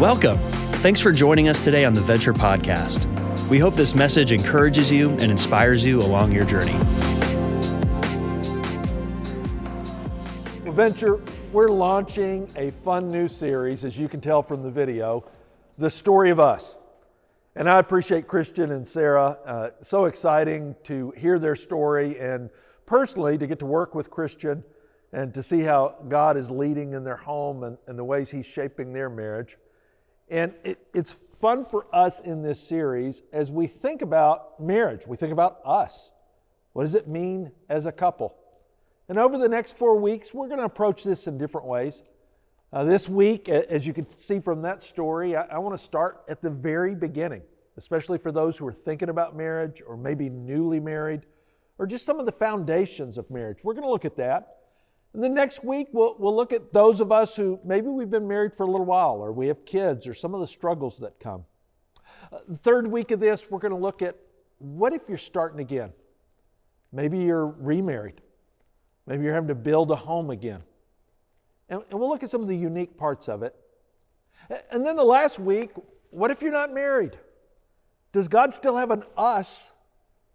Welcome. Thanks for joining us today on the Venture Podcast. We hope this message encourages you and inspires you along your journey. Venture, we're launching a fun new series, as you can tell from the video, The Story of Us. And I appreciate Christian and Sarah. Uh, so exciting to hear their story and personally to get to work with Christian and to see how God is leading in their home and, and the ways He's shaping their marriage. And it, it's fun for us in this series as we think about marriage, we think about us. What does it mean as a couple? And over the next four weeks, we're going to approach this in different ways. Uh, this week, as you can see from that story, I, I want to start at the very beginning, especially for those who are thinking about marriage or maybe newly married or just some of the foundations of marriage. We're going to look at that. And then next week, we'll, we'll look at those of us who maybe we've been married for a little while or we have kids or some of the struggles that come. Uh, the third week of this, we're going to look at what if you're starting again? Maybe you're remarried. Maybe you're having to build a home again. And, and we'll look at some of the unique parts of it. And then the last week, what if you're not married? Does God still have an us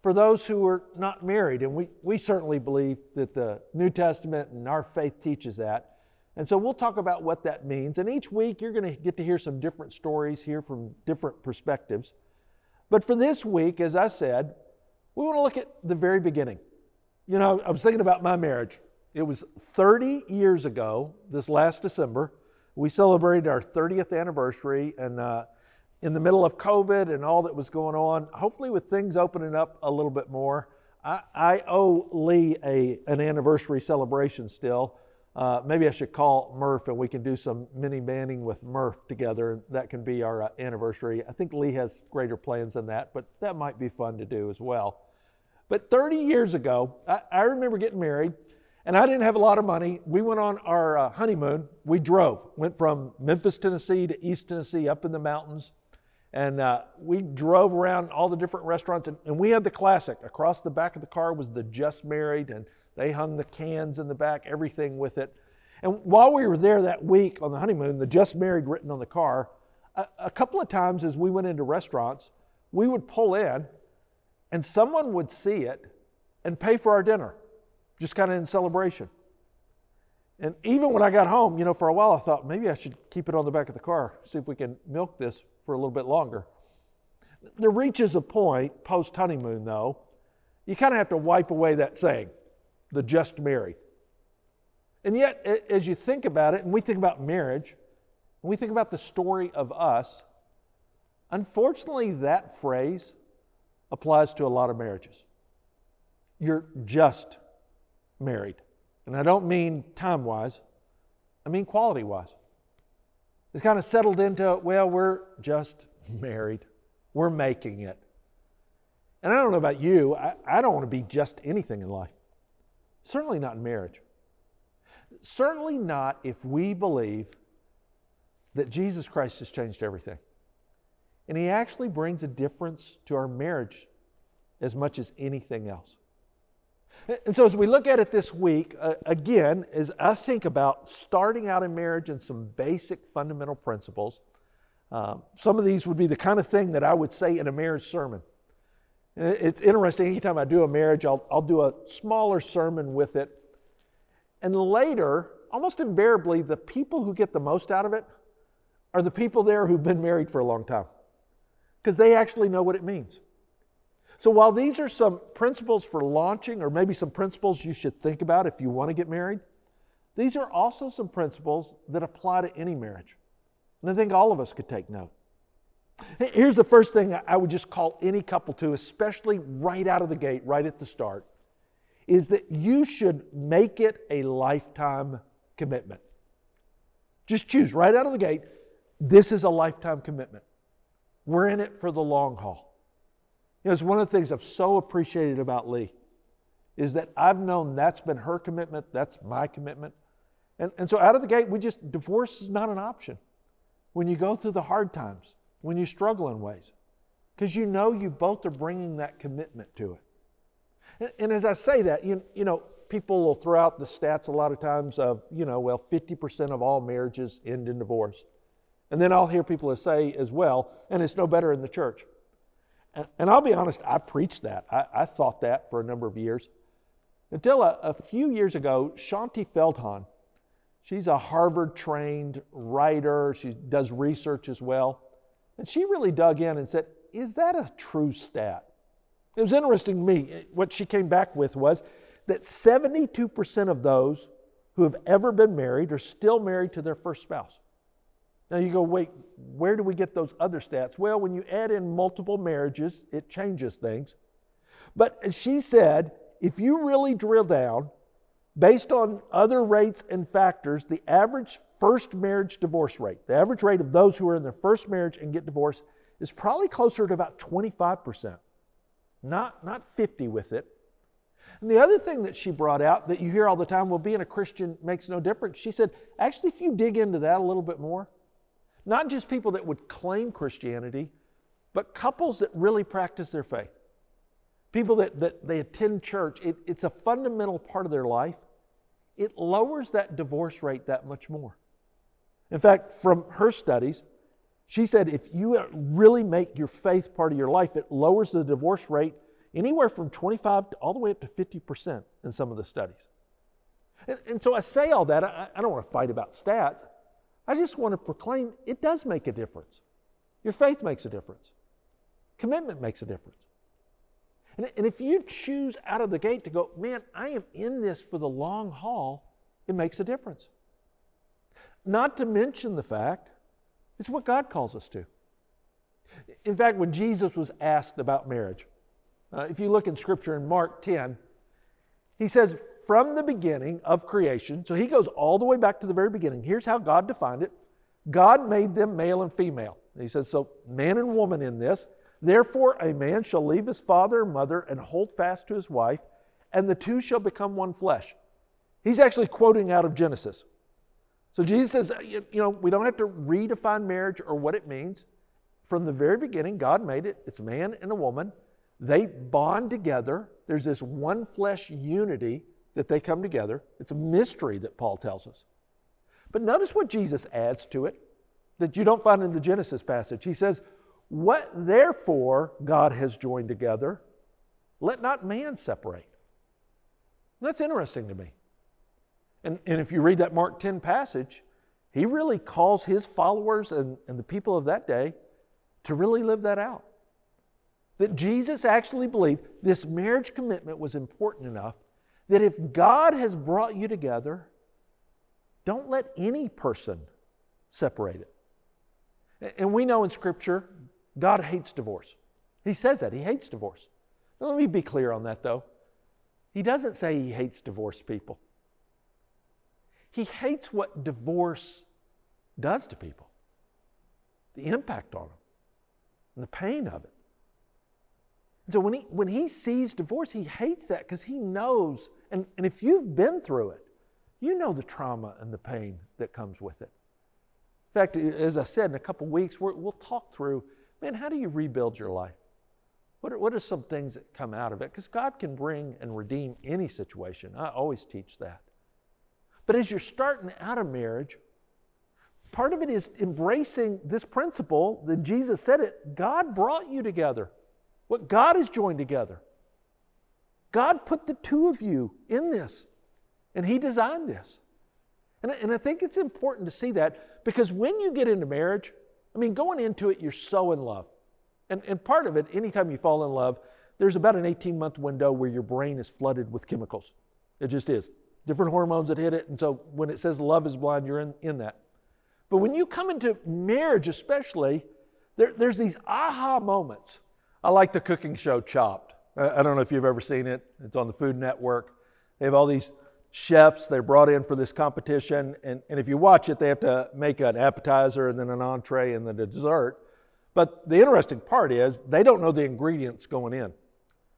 for those who are not married. And we, we certainly believe that the New Testament and our faith teaches that. And so we'll talk about what that means. And each week you're going to get to hear some different stories here from different perspectives. But for this week, as I said, we want to look at the very beginning. You know, I was thinking about my marriage. It was 30 years ago, this last December. We celebrated our 30th anniversary, and uh, in the middle of COVID and all that was going on, hopefully with things opening up a little bit more, I, I owe Lee a, an anniversary celebration still. Uh, maybe I should call Murph and we can do some mini banding with Murph together. That can be our uh, anniversary. I think Lee has greater plans than that, but that might be fun to do as well. But 30 years ago, I, I remember getting married and I didn't have a lot of money. We went on our uh, honeymoon. We drove, went from Memphis, Tennessee to East Tennessee up in the mountains. And uh, we drove around all the different restaurants, and, and, we had the classic. Across the back of the car was the Just Married, and they hung the cans in the back, everything with it. And while we were there that week on the honeymoon, the Just Married written on the car, a, a couple of times as we went into restaurants, we would pull in, and someone would see it and pay for our dinner, just kind of in celebration. And even when I got home, you know, for a while I thought maybe I should keep it on the back of the car, see if we can milk this for a little bit longer. There reaches a point post honeymoon, though, you kind of have to wipe away that saying, the just married. And yet, as you think about it, and we think about marriage, and we think about the story of us, unfortunately, that phrase applies to a lot of marriages. You're just married. And I don't mean time wise, I mean quality wise. It's kind of settled into, well, we're just married, we're making it. And I don't know about you, I, I don't want to be just anything in life. Certainly not in marriage. Certainly not if we believe that Jesus Christ has changed everything. And He actually brings a difference to our marriage as much as anything else. And so, as we look at it this week, uh, again, as I think about starting out in marriage and some basic fundamental principles, um, some of these would be the kind of thing that I would say in a marriage sermon. It's interesting, anytime I do a marriage, I'll, I'll do a smaller sermon with it. And later, almost invariably, the people who get the most out of it are the people there who've been married for a long time because they actually know what it means. So, while these are some principles for launching, or maybe some principles you should think about if you want to get married, these are also some principles that apply to any marriage. And I think all of us could take note. Here's the first thing I would just call any couple to, especially right out of the gate, right at the start, is that you should make it a lifetime commitment. Just choose right out of the gate this is a lifetime commitment. We're in it for the long haul. You know, it's one of the things I've so appreciated about Lee is that I've known that's been her commitment, that's my commitment. And, and so out of the gate, we just, divorce is not an option when you go through the hard times, when you struggle in ways, because you know you both are bringing that commitment to it. And, and as I say that, you, you know, people will throw out the stats a lot of times of, you know, well, 50% of all marriages end in divorce. And then I'll hear people say as well, and it's no better in the church. And, I'll be honest, I preached that. I, I, thought that for a number of years. Until a, a few years ago, Shaunti Feldhahn, she's a Harvard trained writer, she does research as well. And she really dug in and said, Is that a true stat? It was interesting to me. What she came back with was that 72% of those who have ever been married are still married to their first spouse. Now you go, wait, where do we get those other stats? Well, when you add in multiple marriages, it changes things. But she said, if you really drill down, based on other rates and factors, the average first marriage divorce rate, the average rate of those who are in their first marriage and get divorced, is probably closer to about 25%, not, not 50 with it. And the other thing that she brought out that you hear all the time, well, being a Christian makes no difference. She said, actually, if you dig into that a little bit more, not just people that would claim Christianity, but couples that really practice their faith. People that, that they attend church, it, it's a fundamental part of their life. It lowers that divorce rate that much more. In fact, from her studies, she said if you really make your faith part of your life, it lowers the divorce rate anywhere from 25 to all the way up to 50% in some of the studies. And, and so I say all that, I, I don't want to fight about stats. I just want to proclaim it does make a difference. Your faith makes a difference, commitment makes a difference. And, and if you choose out of the gate to go, man, I am in this for the long haul, it makes a difference. Not to mention the fact it's what God calls us to. In fact, when Jesus was asked about marriage, uh, if you look in Scripture in Mark 10, he says, from the beginning of creation, so he goes all the way back to the very beginning. Here's how God defined it God made them male and female. he says, So man and woman in this. Therefore, a man shall leave his father and mother and hold fast to his wife, and the two shall become one flesh. He's actually quoting out of Genesis. So Jesus says, uh, you know, we don't have to redefine marriage or what it means. From the very beginning, God made it. It's man and a woman. They bond together. There's this one flesh unity that they come together. It's a mystery that Paul tells us. But notice what Jesus adds to it that you don't find in the Genesis passage. He says, What therefore God has joined together, let not man separate. That's interesting to me. And, and if you read that Mark 10 passage, he really calls his followers and, and the people of that day to really live that out. That Jesus actually believed this marriage commitment was important enough that if God has brought you together, don't let any person separate it. And we know in Scripture, God hates divorce. He says that. He hates divorce. Now, let me be clear on that, though. He doesn't say he hates divorced people, he hates what divorce does to people the impact on them, and the pain of it. And so when he, when he sees divorce, he hates that because he knows and, and if you've been through it, you know the trauma and the pain that comes with it. In fact, as I said, in a couple weeks, we will talk through man, how do you rebuild your life? What are, what are some things that come out of it? Because God can bring and redeem any situation. I always teach that. But as you're starting out of marriage, part of it is embracing this principle that Jesus said it God brought you together. What God has joined together. God put the two of you in this, and He designed this. And, and I think it's important to see that because when you get into marriage, I mean, going into it, you're so in love. And, and part of it, anytime you fall in love, there's about an 18 month window where your brain is flooded with chemicals. It just is. Different hormones that hit it. And so when it says love is blind, you're in, in that. But when you come into marriage, especially, there, there's these aha moments. I like the cooking show Chopped. I don't know if you've ever seen it. It's on the Food Network. They have all these chefs they're brought in for this competition. And, and if you watch it, they have to make an appetizer and then an entree and then a dessert. But the interesting part is they don't know the ingredients going in. In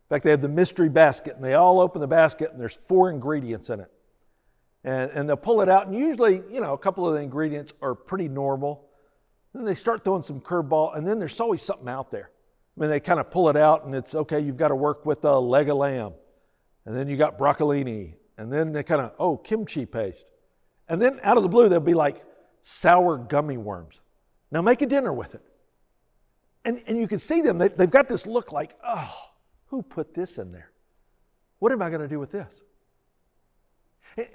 fact, they have the mystery basket and they all open the basket and there's four ingredients in it. And, and they'll pull it out, and usually, you know, a couple of the ingredients are pretty normal. Then they start throwing some curveball, and then there's always something out there. I mean, they kind of pull it out and it's okay, you've got to work with a leg of lamb. And then you got broccolini. And then they kind of, oh, kimchi paste. And then out of the blue, they'll be like sour gummy worms. Now make a dinner with it. And, and you can see them, they, they've got this look like, oh, who put this in there? What am I going to do with this?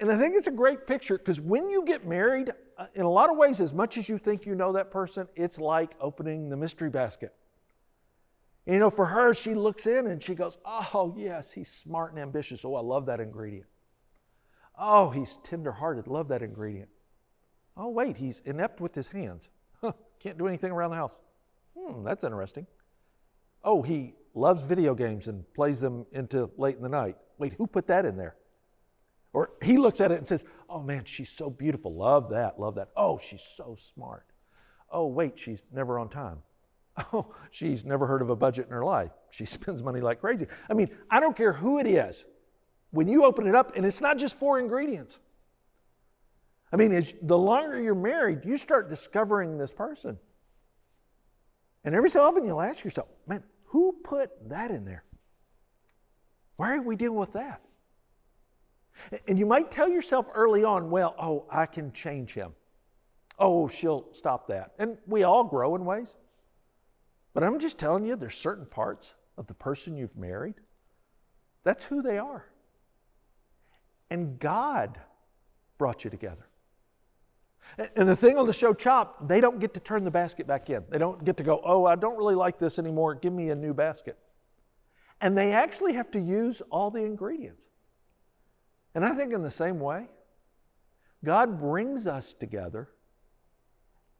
And I think it's a great picture because when you get married, uh, in a lot of ways, as much as you think you know that person, it's like opening the mystery basket. And, you know, for her, she looks in and she goes, Oh, yes, he's smart and ambitious. Oh, I love that ingredient. Oh, he's tenderhearted. Love that ingredient. Oh, wait, he's inept with his hands. Huh, can't do anything around the house. Hmm, that's interesting. Oh, he loves video games and plays them into late in the night. Wait, who put that in there? Or he looks at it and says, Oh man, she's so beautiful. Love that, love that. Oh, she's so smart. Oh, wait, she's never on time. Oh, she's never heard of a budget in her life. She spends money like crazy. I mean, I don't care who it is. When you open it up, and it's not just four ingredients. I mean, as the longer you're married, you start discovering this person. And every so often you'll ask yourself, man, who put that in there? Why are we dealing with that? And you might tell yourself early on, well, oh, I can change him. Oh, she'll stop that. And we all grow in ways. But I'm just telling you, there's certain parts of the person you've married, that's who they are. And God brought you together. And the thing on the show Chop, they don't get to turn the basket back in. They don't get to go, oh, I don't really like this anymore. Give me a new basket. And they actually have to use all the ingredients. And I think in the same way, God brings us together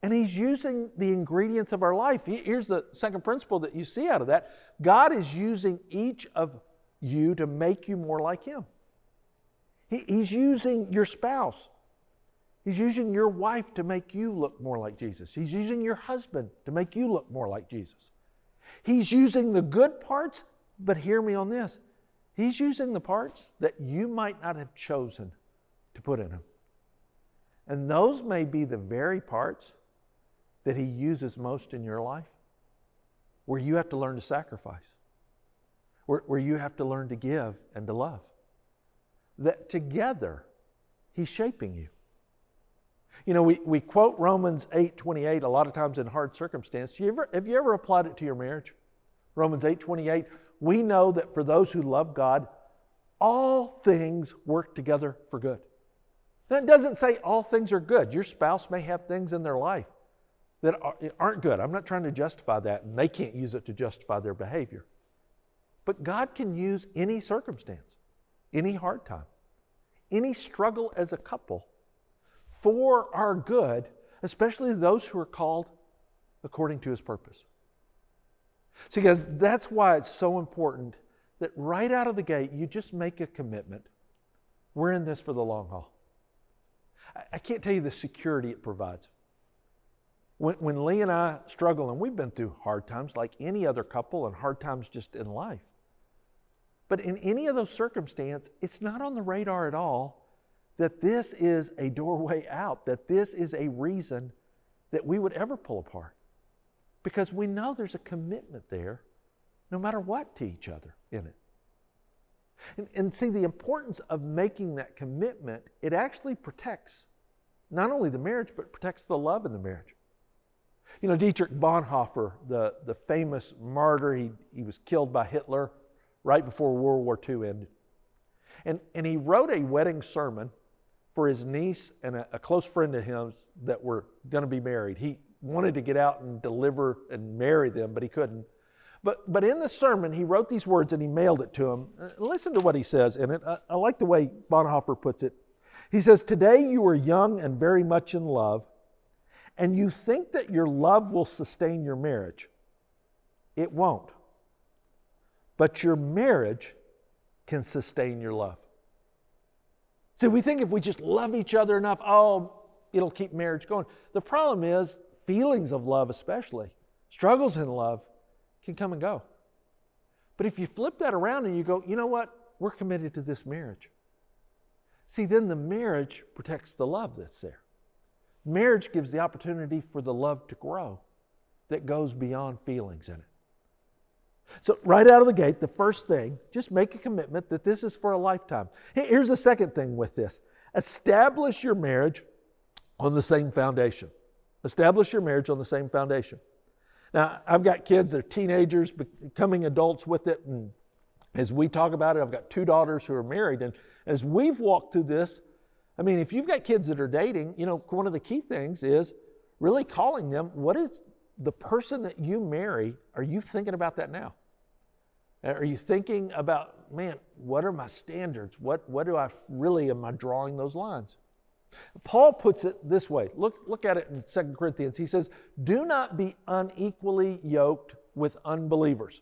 and He's using the ingredients of our life. Here's the second principle that you see out of that God is using each of you to make you more like Him. He's using your spouse. He's using your wife to make you look more like Jesus. He's using your husband to make you look more like Jesus. He's using the good parts, but hear me on this He's using the parts that you might not have chosen to put in him. And those may be the very parts that he uses most in your life, where you have to learn to sacrifice, where, where you have to learn to give and to love. That together, he's shaping you. You know, we, we quote Romans 8 28 a lot of times in hard circumstances. You ever, have you ever applied it to your marriage? Romans 8 28 we know that for those who love God, all things work together for good. That doesn't say all things are good. Your spouse may have things in their life that aren't good. I'm not trying to justify that, and they can't use it to justify their behavior. But God can use any circumstance, any hard time, any struggle as a couple for our good, especially those who are called according to His purpose. See, guys, that's why it's so important that right out of the gate, you just make a commitment. We're in this for the long haul. I can't tell you the security it provides. When, when Lee and I struggle, and we've been through hard times like any other couple and hard times just in life. But in any of those circumstances, it's not on the radar at all that this is a doorway out, that this is a reason that we would ever pull apart because we know there's a commitment there, no matter what, to each other in it. And, and, see, the importance of making that commitment, it actually protects not only the marriage, but protects the love in the marriage. You know, Dietrich Bonhoeffer, the, the famous martyr, he, he was killed by Hitler right before World War II ended. And, and he wrote a wedding sermon for his niece and a, a close friend of his that were going to be married. He, wanted to get out and deliver and marry them, but he couldn't. But, but in the sermon, he wrote these words and he mailed it to them. Uh, listen to what he says in it. I, I like the way Bonhoeffer puts it. He says, Today you are young and very much in love, and you think that your love will sustain your marriage. It won't. But your marriage can sustain your love. See, we think if we just love each other enough, oh, it'll keep marriage going. The problem is feelings of love, especially, struggles in love, can come and go. But if you flip that around and you go, you know what? We're committed to this marriage. See, then the marriage protects the love that's there. Marriage gives the opportunity for the love to grow that goes beyond feelings in it. So, right out of the gate, the first thing, just make a commitment that this is for a lifetime. Here's the second thing with this establish your marriage on the same foundation. Establish your marriage on the same foundation. Now, I've got kids, they're teenagers, becoming adults with it. And as we talk about it, I've got two daughters who are married. And as we've walked through this, I mean, if you've got kids that are dating, you know, one of the key things is really calling them what is the person that you marry, are you thinking about that now? Uh, are you thinking about, man, what are my standards? What, what do I really, am I drawing those lines? Paul puts it this way. Look, look at it in 2 Corinthians. He says, Do not be unequally yoked with unbelievers.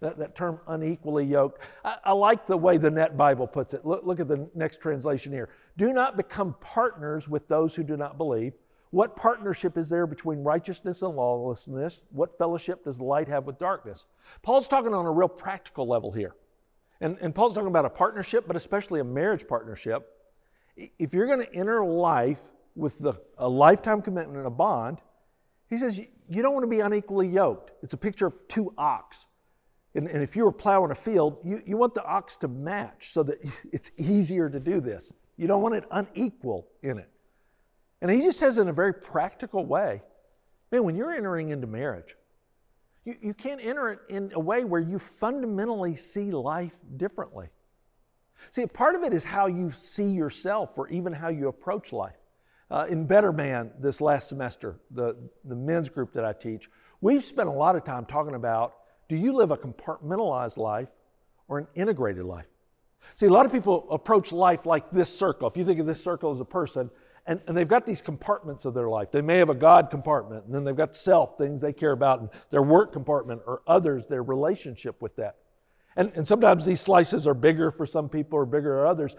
That, that term unequally yoked. I, I, like the way the Net Bible puts it. Look, look at the next translation here. Do not become partners with those who do not believe. What partnership is there between righteousness and lawlessness? What fellowship does light have with darkness? Paul's talking on a real practical level here. And, and Paul's talking about a partnership, but especially a marriage partnership. If you're going to enter life with the, a lifetime commitment and a bond, he says you, don't want to be unequally yoked. It's a picture of two ox. And, and if you were plowing a field, you, you want the ox to match so that it's easier to do this. You don't want it unequal in it. And he just says in a very practical way, man, when you're entering into marriage, you, you can't enter it in a way where you fundamentally see life differently. See, part of it is how you see yourself or even how you approach life. Uh, in Better Man this last semester, the, the men's group that I teach, we've spent a lot of time talking about do you live a compartmentalized life or an integrated life? See, a lot of people approach life like this circle. If you think of this circle as a person, and, and they've got these compartments of their life. They may have a God compartment, and then they've got self, things they care about, and their work compartment, or others, their relationship with that. And, and sometimes these slices are bigger for some people or bigger for others.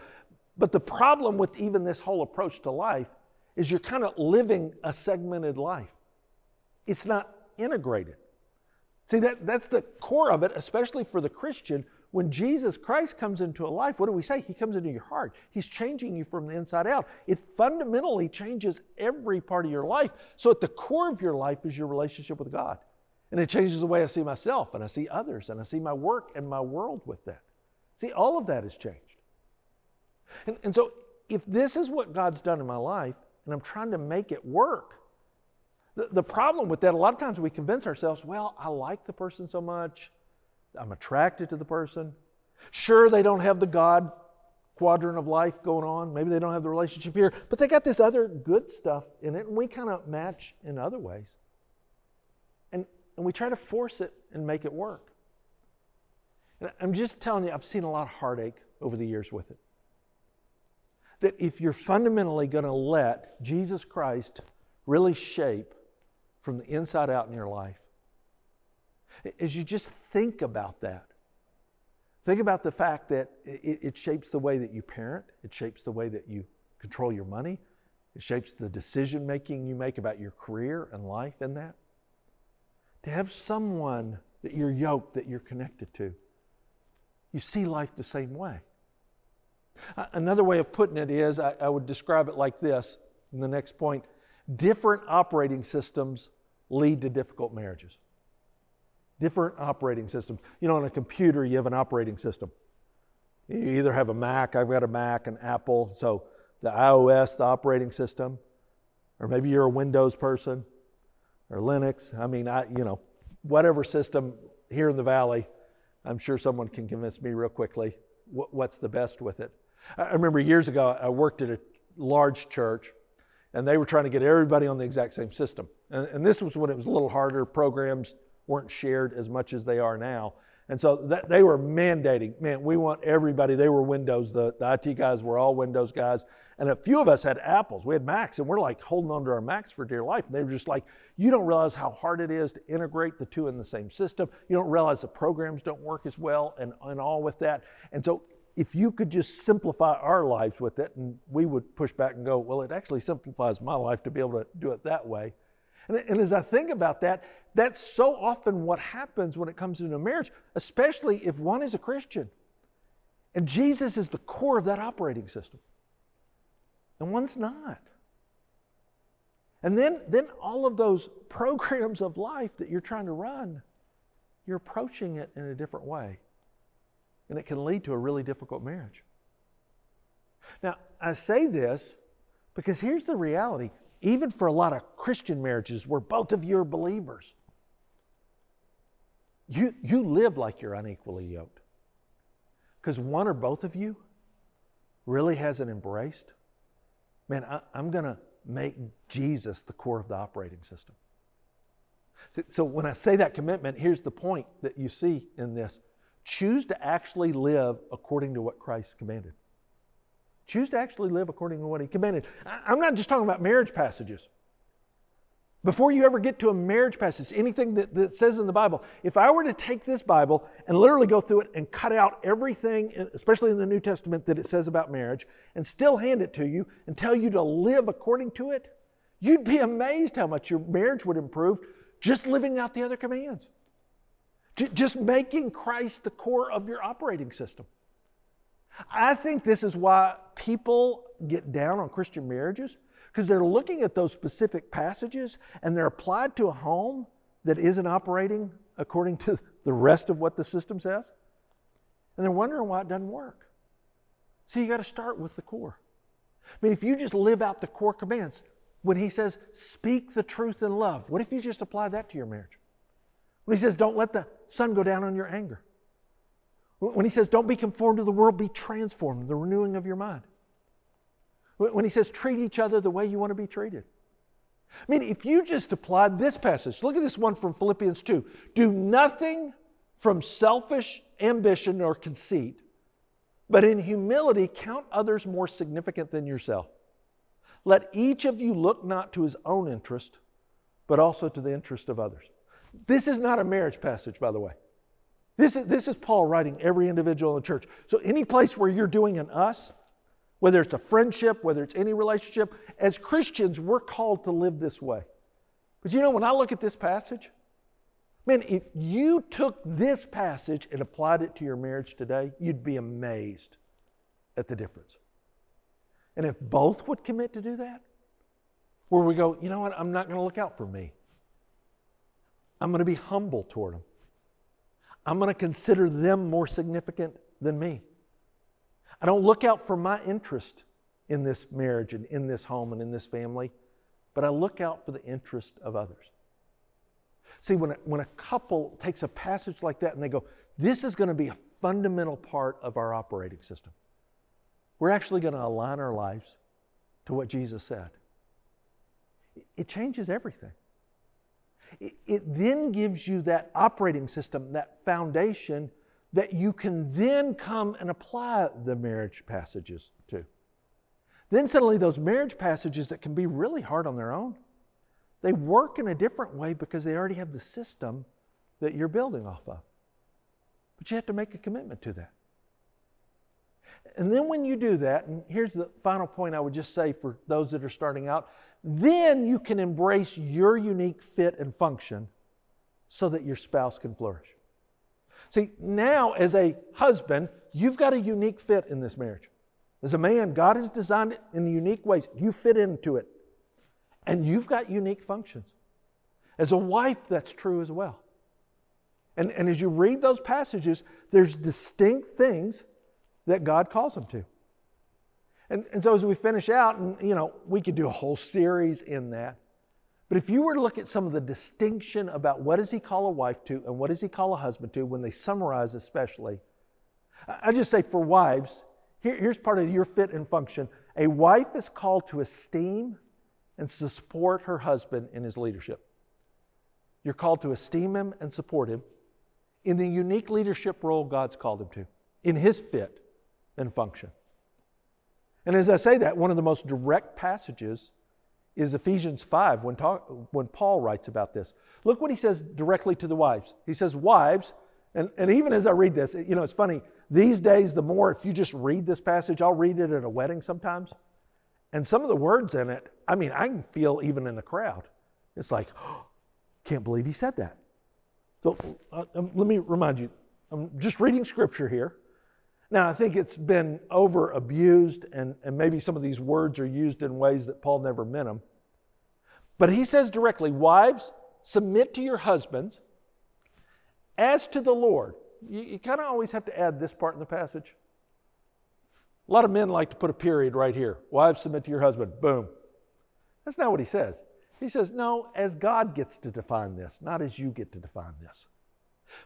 But the problem with even this whole approach to life is you're kind of living a segmented life. It's not integrated. See, that, that's the core of it, especially for the Christian. When Jesus Christ comes into a life, what do we say? He comes into your heart. He's changing you from the inside out. It fundamentally changes every part of your life. So, at the core of your life is your relationship with God. And it changes the way I see myself and I see others and I see my work and my world with that. See, all of that has changed. And, and so, if this is what God's done in my life and I'm trying to make it work, the, the problem with that, a lot of times we convince ourselves, well, I like the person so much, I'm attracted to the person. Sure, they don't have the God quadrant of life going on. Maybe they don't have the relationship here, but they got this other good stuff in it, and we kind of match in other ways and and we try to force it and make it work. And I'm just telling you, I've seen a lot of heartache over the years with it. That if you're fundamentally going to let Jesus Christ really shape from the inside out in your life, as you just think about that, think about the fact that it, it shapes the way that you parent, it shapes the way that you control your money, it shapes the decision making you make about your career and life in that to have someone that you're yoked, that you're connected to. You see life the same way. Another way of putting it is I, I would describe it like this in the next point different operating systems lead to difficult marriages. Different operating systems. You know, on a computer, you have an operating system. You either have a Mac, I've got a Mac, an Apple, so the iOS, the operating system, or maybe you're a Windows person or Linux. I mean, I, you know, whatever system here in the valley, I'm sure someone can convince me real quickly what, what's the best with it. I remember years ago, I worked at a large church, and they were trying to get everybody on the exact same system. And, and this was when it was a little harder. Programs weren't shared as much as they are now. And so that, they were mandating, man, we want everybody. They were Windows. The, the IT guys were all Windows guys. And a few of us had Apples. We had Macs, and we're like holding on to our Macs for dear life. And they were just like, you don't realize how hard it is to integrate the two in the same system. You don't realize the programs don't work as well and, and all with that. And so if you could just simplify our lives with it, and we would push back and go, well, it actually simplifies my life to be able to do it that way. And, and as I think about that, that's so often what happens when it comes into a marriage, especially if one is a Christian. And Jesus is the core of that operating system. And one's not. And then, then all of those programs of life that you're trying to run, you're approaching it in a different way. And it can lead to a really difficult marriage. Now, I say this because here's the reality even for a lot of Christian marriages where both of you are believers, you, you live like you're unequally yoked. Because one or both of you really hasn't embraced, man, I, I'm going to make Jesus the core of the operating system. So when I say that commitment, here's the point that you see in this choose to actually live according to what Christ commanded. Choose to actually live according to what He commanded. I'm not just talking about marriage passages. Before you ever get to a marriage passage, anything that, that says in the Bible, if I were to take this Bible and literally go through it and cut out everything, especially in the New Testament, that it says about marriage, and still hand it to you and tell you to live according to it, you'd be amazed how much your marriage would improve just living out the other commands. Just making Christ the core of your operating system. I think this is why people get down on Christian marriages because they're looking at those specific passages and they're applied to a home that isn't operating according to the rest of what the system says. And they're wondering why it doesn't work. So you got to start with the core. I mean, if you just live out the core commands, when he says, speak the truth in love, what if you just apply that to your marriage? When he says, don't let the sun go down on your anger. When he says, don't be conformed to the world, be transformed, the renewing of your mind. When he says, treat each other the way you want to be treated. I mean, if you just applied this passage, look at this one from Philippians 2 do nothing from selfish ambition or conceit, but in humility count others more significant than yourself. Let each of you look not to his own interest, but also to the interest of others. This is not a marriage passage, by the way. This is, this is Paul writing every individual in the church. So, any place where you're doing an us, whether it's a friendship, whether it's any relationship, as Christians, we're called to live this way. But you know, when I look at this passage, man, if you took this passage and applied it to your marriage today, you'd be amazed at the difference. And if both would commit to do that, where we go, you know what, I'm not going to look out for me. I'm going to be humble toward them. I'm going to consider them more significant than me. I don't look out for my interest in this marriage and in this home and in this family, but I look out for the interest of others. See, when a, when a couple takes a passage like that and they go, this is going to be a fundamental part of our operating system, we're actually going to align our lives to what Jesus said. It changes everything. It, it then gives you that operating system, that foundation that you can then come and apply the marriage passages to. Then suddenly, those marriage passages that can be really hard on their own, they work in a different way because they already have the system that you're building off of. But you have to make a commitment to that. And then when you do that, and here's the final point I would just say for those that are starting out, then you can embrace your unique fit and function so that your spouse can flourish. See, now as a husband, you've got a unique fit in this marriage. As a man, God has designed it in unique ways. You fit into it. And you've got unique functions. As a wife, that's true as well. And, and as you read those passages, there's distinct things that God calls them to. And, and so as we finish out, and you know, we could do a whole series in that. But if you were to look at some of the distinction about what does he call a wife to and what does he call a husband to, when they summarize especially, I just say for wives, here, here's part of your fit and function. A wife is called to esteem and support her husband in his leadership. You're called to esteem him and support him in the unique leadership role God's called him to, in his fit and function. And as I say that, one of the most direct passages is Ephesians 5 when, talk, when Paul writes about this. Look what he says directly to the wives. He says, Wives, and, and even as I read this, you know, it's funny. These days, the more, if you just read this passage, I'll read it at a wedding sometimes. And some of the words in it, I mean, I can feel even in the crowd. It's like, oh, can't believe he said that. So uh, um, let me remind you, I'm just reading scripture here. Now, I think it's been over abused, and, and maybe some of these words are used in ways that Paul never meant them. But he says directly, Wives, submit to your husbands as to the Lord. You, you kind of always have to add this part in the passage. A lot of men like to put a period right here. Wives, submit to your husband. Boom. That's not what he says. He says, No, as God gets to define this, not as you get to define this.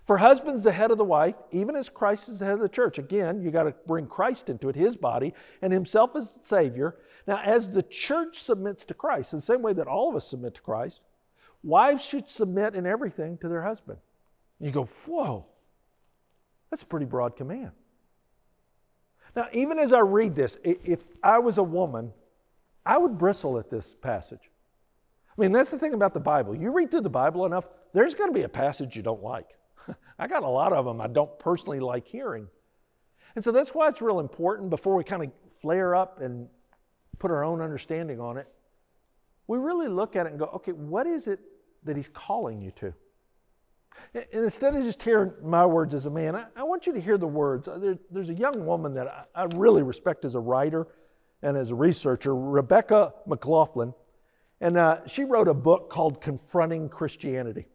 For husbands, the head of the wife, even as Christ is the head of the church. Again, you got to bring Christ into it, his body, and himself as Savior. Now, as the church submits to Christ, in the same way that all of us submit to Christ, wives should submit in everything to their husband. And you go, whoa, that's a pretty broad command. Now, even as I read this, if I was a woman, I would bristle at this passage. I mean, that's the thing about the Bible. You read through the Bible enough, there's going to be a passage you don't like. I got a lot of them I don't personally like hearing. And so that's why it's real important before we kind of flare up and put our own understanding on it. We really look at it and go, okay, what is it that he's calling you to? And instead of just hearing my words as a man, I, want you to hear the words. Uh, there, there's a young woman that I, I really respect as a writer and as a researcher, Rebecca McLaughlin. And uh, she wrote a book called Confronting Christianity.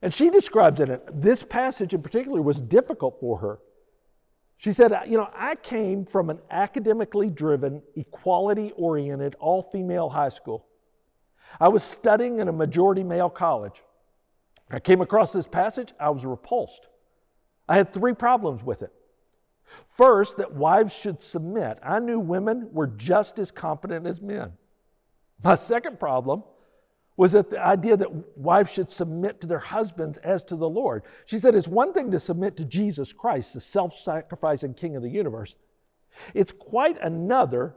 And she describes it, this passage in particular was difficult for her. She said, You know, I came from an academically driven, equality oriented, all female high school. I was studying in a majority male college. I came across this passage, I was repulsed. I had three problems with it. First, that wives should submit. I knew women were just as competent as men. My second problem was that the idea that wives should submit to their husbands as to the Lord. She said it's one thing to submit to Jesus Christ, the self sacrificing King of the universe. It's quite another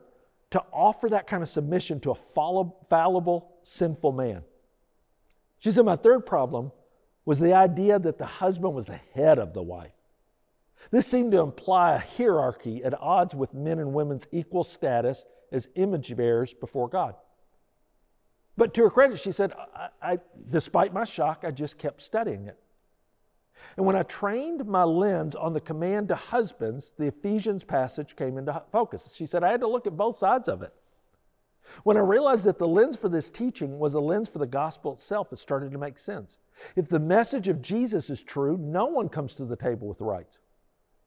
to offer that kind of submission to a fallible, sinful man. She said, My third problem was the idea that the husband was the head of the wife. This seemed to imply a hierarchy at odds with men and women's equal status as image bearers before God. But to her credit, she said, I, I, despite my shock, I just kept studying it. And when I trained my lens on the command to husbands, the Ephesians passage came into focus. She said, I had to look at both sides of it. When I realized that the lens for this teaching was a lens for the gospel itself, it started to make sense. If the message of Jesus is true, no one comes to the table with rights.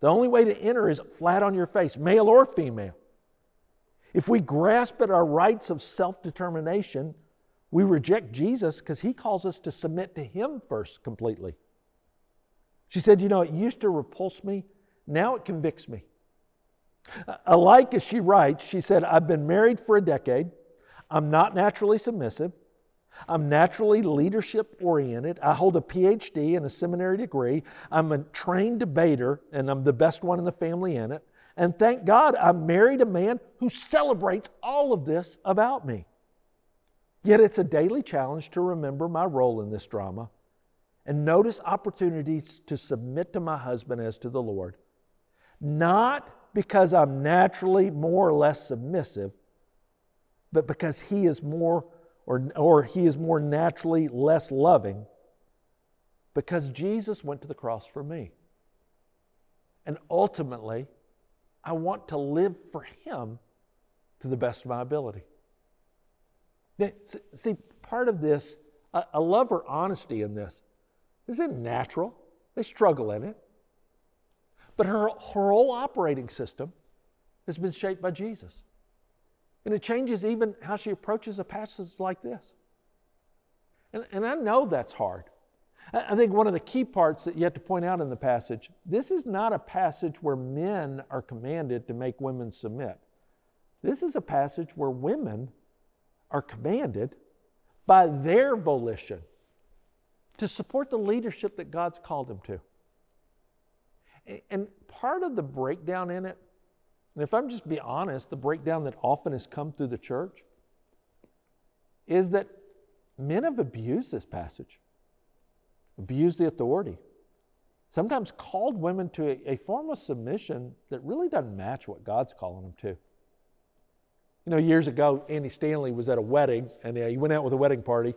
The only way to enter is flat on your face, male or female. If we grasp at our rights of self determination, we reject Jesus because he calls us to submit to him first completely. She said, You know, it used to repulse me, now it convicts me. Alike as she writes, she said, I've been married for a decade. I'm not naturally submissive. I'm naturally leadership oriented. I hold a PhD and a seminary degree. I'm a trained debater, and I'm the best one in the family in it. And thank God I married a man who celebrates all of this about me. Yet it's a daily challenge to remember my role in this drama and notice opportunities to submit to my husband as to the Lord. Not because I'm naturally more or less submissive, but because he is more or, or he is more naturally less loving because Jesus went to the cross for me. And ultimately, I want to live for him to the best of my ability. See, part of this, I love her honesty in this. Isn't natural. They struggle in it. But her, her whole operating system has been shaped by Jesus. And it changes even how she approaches a passage like this. And, and I know that's hard. I think one of the key parts that you have to point out in the passage this is not a passage where men are commanded to make women submit. This is a passage where women are commanded by their volition to support the leadership that God's called them to. And part of the breakdown in it, and if I'm just be honest, the breakdown that often has come through the church is that men have abused this passage, abused the authority, sometimes called women to a, a form of submission that really doesn't match what God's calling them to. You know, years ago, Andy Stanley was at a wedding, and uh, he went out with a wedding party.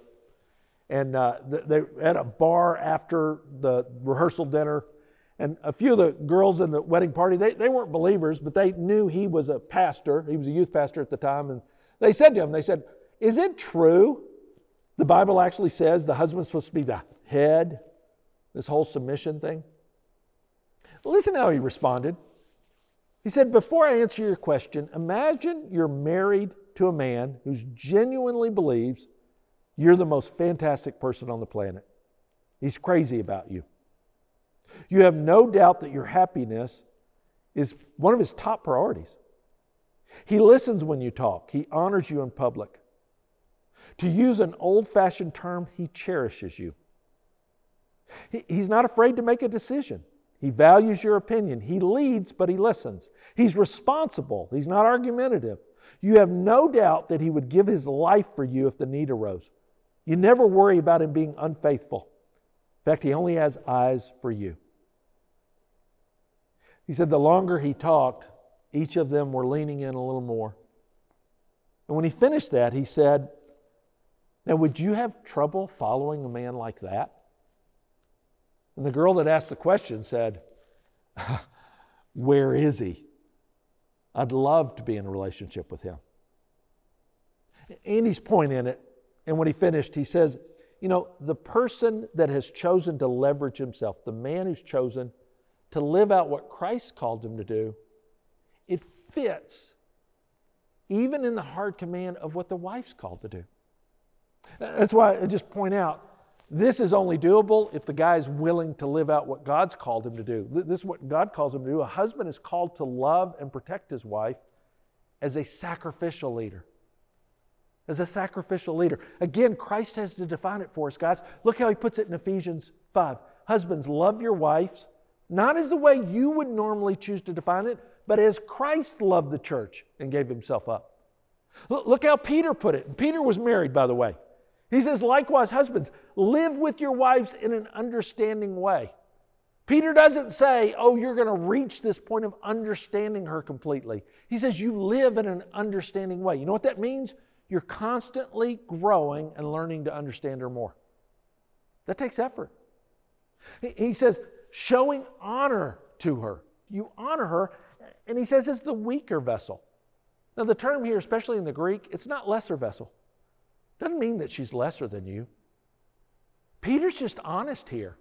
And uh, they at a bar after the rehearsal dinner. And a few of the girls in the wedding party, they, they weren't believers, but they knew he was a pastor. He was a youth pastor at the time. And they said to him, they said, Is it true the Bible actually says the husband's supposed to be the head? This whole submission thing? Listen how he responded. He said, Before I answer your question, imagine you're married to a man who genuinely believes you're the most fantastic person on the planet. He's crazy about you. You have no doubt that your happiness is one of his top priorities. He listens when you talk, he honors you in public. To use an old fashioned term, he cherishes you. He's not afraid to make a decision. He values your opinion. He leads, but he listens. He's responsible. He's not argumentative. You have no doubt that he would give his life for you if the need arose. You never worry about him being unfaithful. In fact, he only has eyes for you. He said the longer he talked, each of them were leaning in a little more. And when he finished that, he said, Now, would you have trouble following a man like that? And the girl that asked the question said, Where is he? I'd love to be in a relationship with him. Andy's point in it, and when he finished, he says, You know, the person that has chosen to leverage himself, the man who's chosen to live out what Christ called him to do, it fits even in the hard command of what the wife's called to do. That's why I just point out this is only doable if the guy is willing to live out what God's called him to do. This is what God calls him to do. A husband is called to love and protect his wife as a sacrificial leader. As a sacrificial leader. Again, Christ has to define it for us, guys. Look how he puts it in Ephesians 5. Husbands, love your wives, not as the way you would normally choose to define it, but as Christ loved the church and gave himself up. Look how Peter put it. Peter was married, by the way. He says, likewise, husbands, live with your wives in an understanding way. Peter doesn't say, oh, you're going to reach this point of understanding her completely. He says, you live in an understanding way. You know what that means? You're constantly growing and learning to understand her more. That takes effort. He says, showing honor to her. You honor her, and he says it's the weaker vessel. Now, the term here, especially in the Greek, it's not lesser vessel. Doesn't mean that she's lesser than you. Peter's just honest here.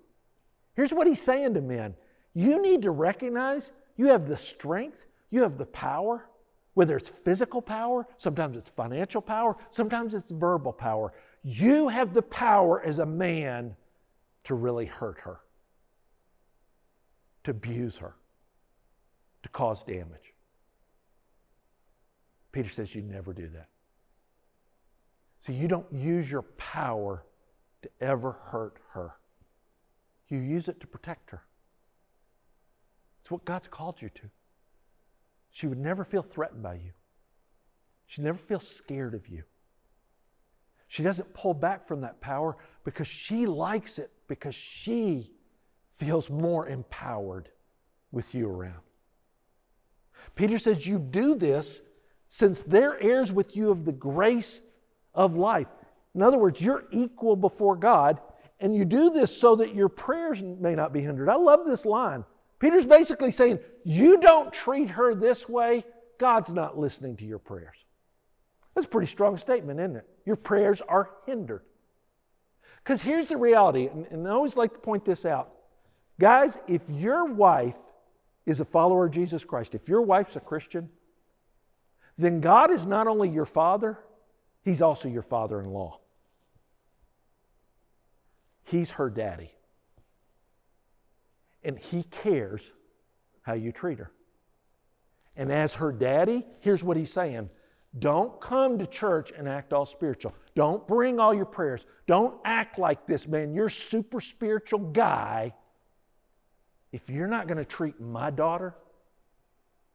Here's what he's saying to men you need to recognize you have the strength, you have the power, whether it's physical power, sometimes it's financial power, sometimes it's verbal power. You have the power as a man to really hurt her, to abuse her, to cause damage. Peter says you never do that. So you don't use your power to ever hurt her. You use it to protect her. It's what God's called you to. She would never feel threatened by you. She'd never feel scared of you. She doesn't pull back from that power because she likes it, because she feels more empowered with you around. Peter says, You do this since they're heirs with you of the grace of life. In other words, you're equal before God, and you do this so that your prayers may not be hindered. I love this line. Peter's basically saying, You don't treat her this way, God's not listening to your prayers. That's a pretty strong statement, isn't it? Your prayers are hindered. Because here's the reality, and, I always like to point this out. Guys, if your wife is a follower of Jesus Christ, if your wife's a Christian, then God is not only your father, He's also your father in law. He's her daddy. And he cares how you treat her. And as her daddy, here's what he's saying don't come to church and act all spiritual. Don't bring all your prayers. Don't act like this, man. You're super spiritual guy. If you're not going to treat my daughter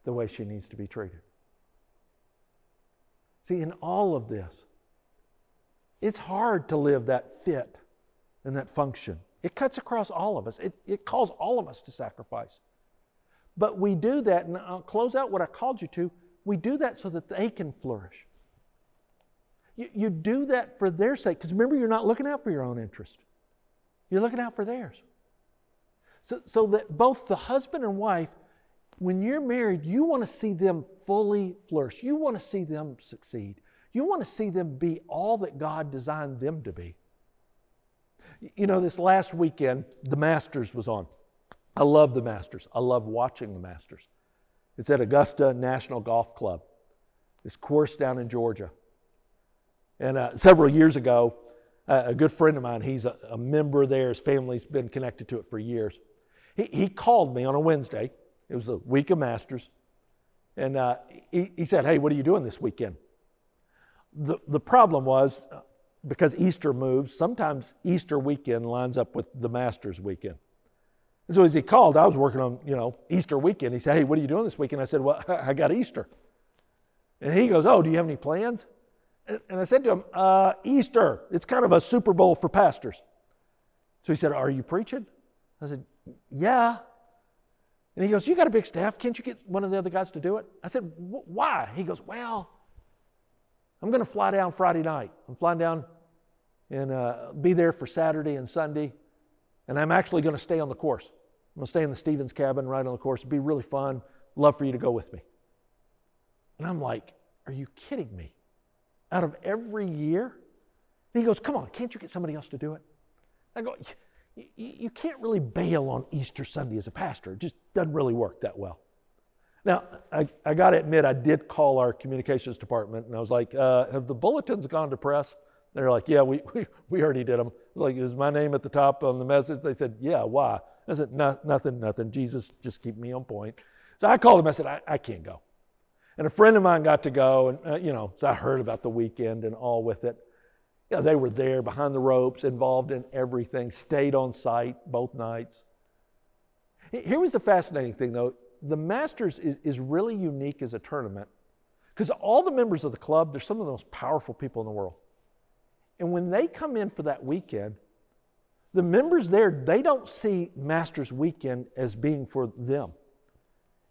the way she needs to be treated. See, in all of this, it's hard to live that fit and that function. It cuts across all of us, it, it calls all of us to sacrifice. But we do that, and I'll close out what I called you to. We do that so that they can flourish. You, you do that for their sake, because remember, you're not looking out for your own interest, you're looking out for theirs. So, so that both the husband and wife when you're married, you want to see them fully flourish. You want to see them succeed. You want to see them be all that God designed them to be. You know, this last weekend, the Masters was on. I love the Masters. I love watching the Masters. It's at Augusta National Golf Club. this course down in Georgia. And uh, several years ago, uh, a good friend of mine, he's a, a, member there, his family's been connected to it for years. He, he called me on a Wednesday, it was a week of Masters, and uh, he, he said, Hey, what are you doing this weekend? The, the problem was uh, because Easter moves, sometimes Easter weekend lines up with the Masters weekend. And so as he called, I was working on, you know, Easter weekend. He said, Hey, what are you doing this weekend? I said, Well, I got Easter. And he goes, Oh, do you have any plans? And I said to him, uh, Easter, it's kind of a Super Bowl for pastors. So he said, Are you preaching? I said, Yeah. And he goes, You got a big staff. Can't you get one of the other guys to do it? I said, Why? He goes, Well, I'm going to fly down Friday night. I'm flying down and uh, be there for Saturday and Sunday. And I'm actually going to stay on the course. I'm going to stay in the Stevens cabin right on the course. It'd be really fun. Love for you to go with me. And I'm like, Are you kidding me? Out of every year? And he goes, Come on, can't you get somebody else to do it? I go, You can't really bail on Easter Sunday as a pastor. It just doesn't really work that well. Now, I, I got to admit, I did call our communications department and I was like, uh, Have the bulletins gone to press? They're like, Yeah, we, we, we already did them. I was like, Is my name at the top on the message? They said, Yeah, why? I said, no, Nothing, nothing. Jesus, just keep me on point. So I called him. I said, I, I can't go. And a friend of mine got to go, and uh, you know, so I heard about the weekend and all with it. You know, they were there behind the ropes, involved in everything, stayed on site both nights. Here was the fascinating thing, though. The Masters is, is really unique as a tournament because all the members of the club, they're some of the most powerful people in the world. And when they come in for that weekend, the members there, they don't see Masters weekend as being for them.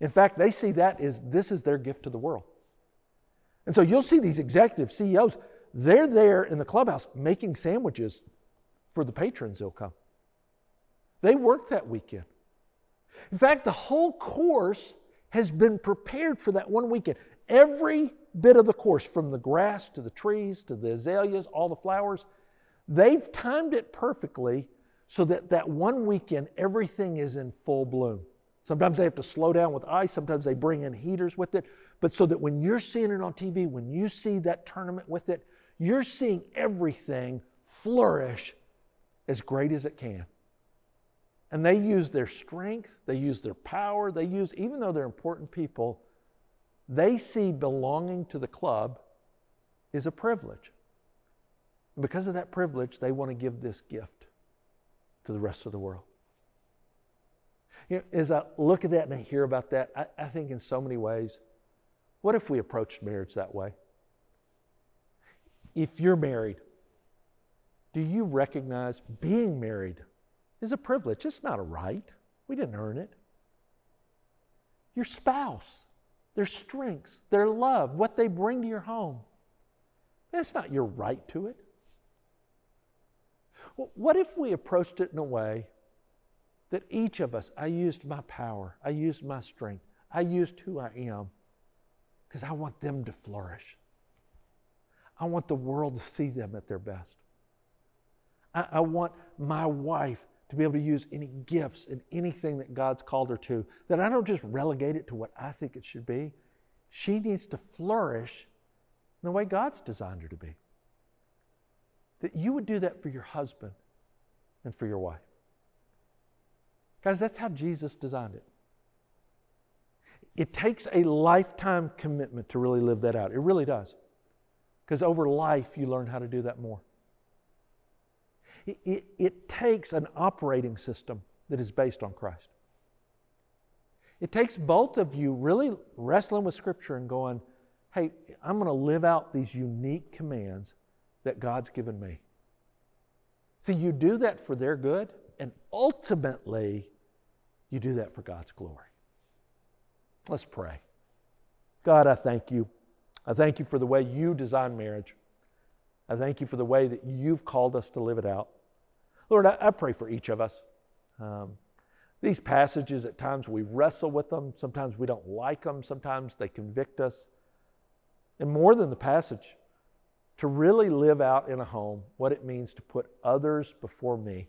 In fact, they see that as this is their gift to the world. And so you'll see these executive CEOs, they're there in the clubhouse making sandwiches for the patrons who'll come. They work that weekend. In fact, the whole course has been prepared for that one weekend. Every bit of the course, from the grass to the trees to the azaleas, all the flowers, they've timed it perfectly so that that one weekend everything is in full bloom. Sometimes they have to slow down with ice, sometimes they bring in heaters with it. But so that when you're seeing it on TV, when you see that tournament with it, you're seeing everything flourish as great as it can. And they use their strength, they use their power, they use, even though they're important people, they see belonging to the club is a privilege. And because of that privilege, they want to give this gift to the rest of the world. You know, as I look at that and I hear about that, I, I think in so many ways, what if we approached marriage that way? If you're married, do you recognize being married is a privilege? It's not a right. We didn't earn it. Your spouse, their strengths, their love, what they bring to your home, that's not your right to it. Well, what if we approached it in a way that each of us, I used my power, I used my strength, I used who I am because I want them to flourish. I want the world to see them at their best. I, I, want my wife to be able to use any gifts and anything that God's called her to, that I don't just relegate it to what I think it should be. She needs to flourish in the way God's designed her to be. That you would do that for your husband and for your wife. Guys, that's how Jesus designed it. It takes a lifetime commitment to really live that out. It really does. Because over life, you learn how to do that more. It, it, it, takes an operating system that is based on Christ. It takes both of you really wrestling with Scripture and going, hey, I'm going to live out these unique commands that God's given me. See, you do that for their good, and ultimately, you do that for God's glory. Let's pray. God, I thank you. I thank you for the way you design marriage. I thank you for the way that you've called us to live it out. Lord, I, I pray for each of us. Um, these passages, at times we wrestle with them. Sometimes we don't like them. Sometimes they convict us. And more than the passage, to really live out in a home what it means to put others before me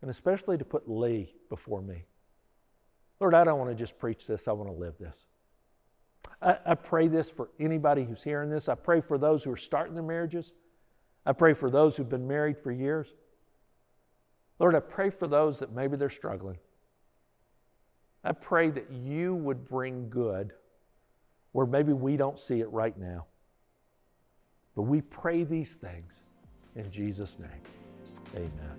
and especially to put Lee before me. Lord, I don't want to just preach this, I want to live this. I, I pray this for anybody who's hearing this. I pray for those who are starting their marriages. I pray for those who've been married for years. Lord, I pray for those that maybe they're struggling. I pray that you would bring good where maybe we don't see it right now. But we pray these things in Jesus' name. Amen.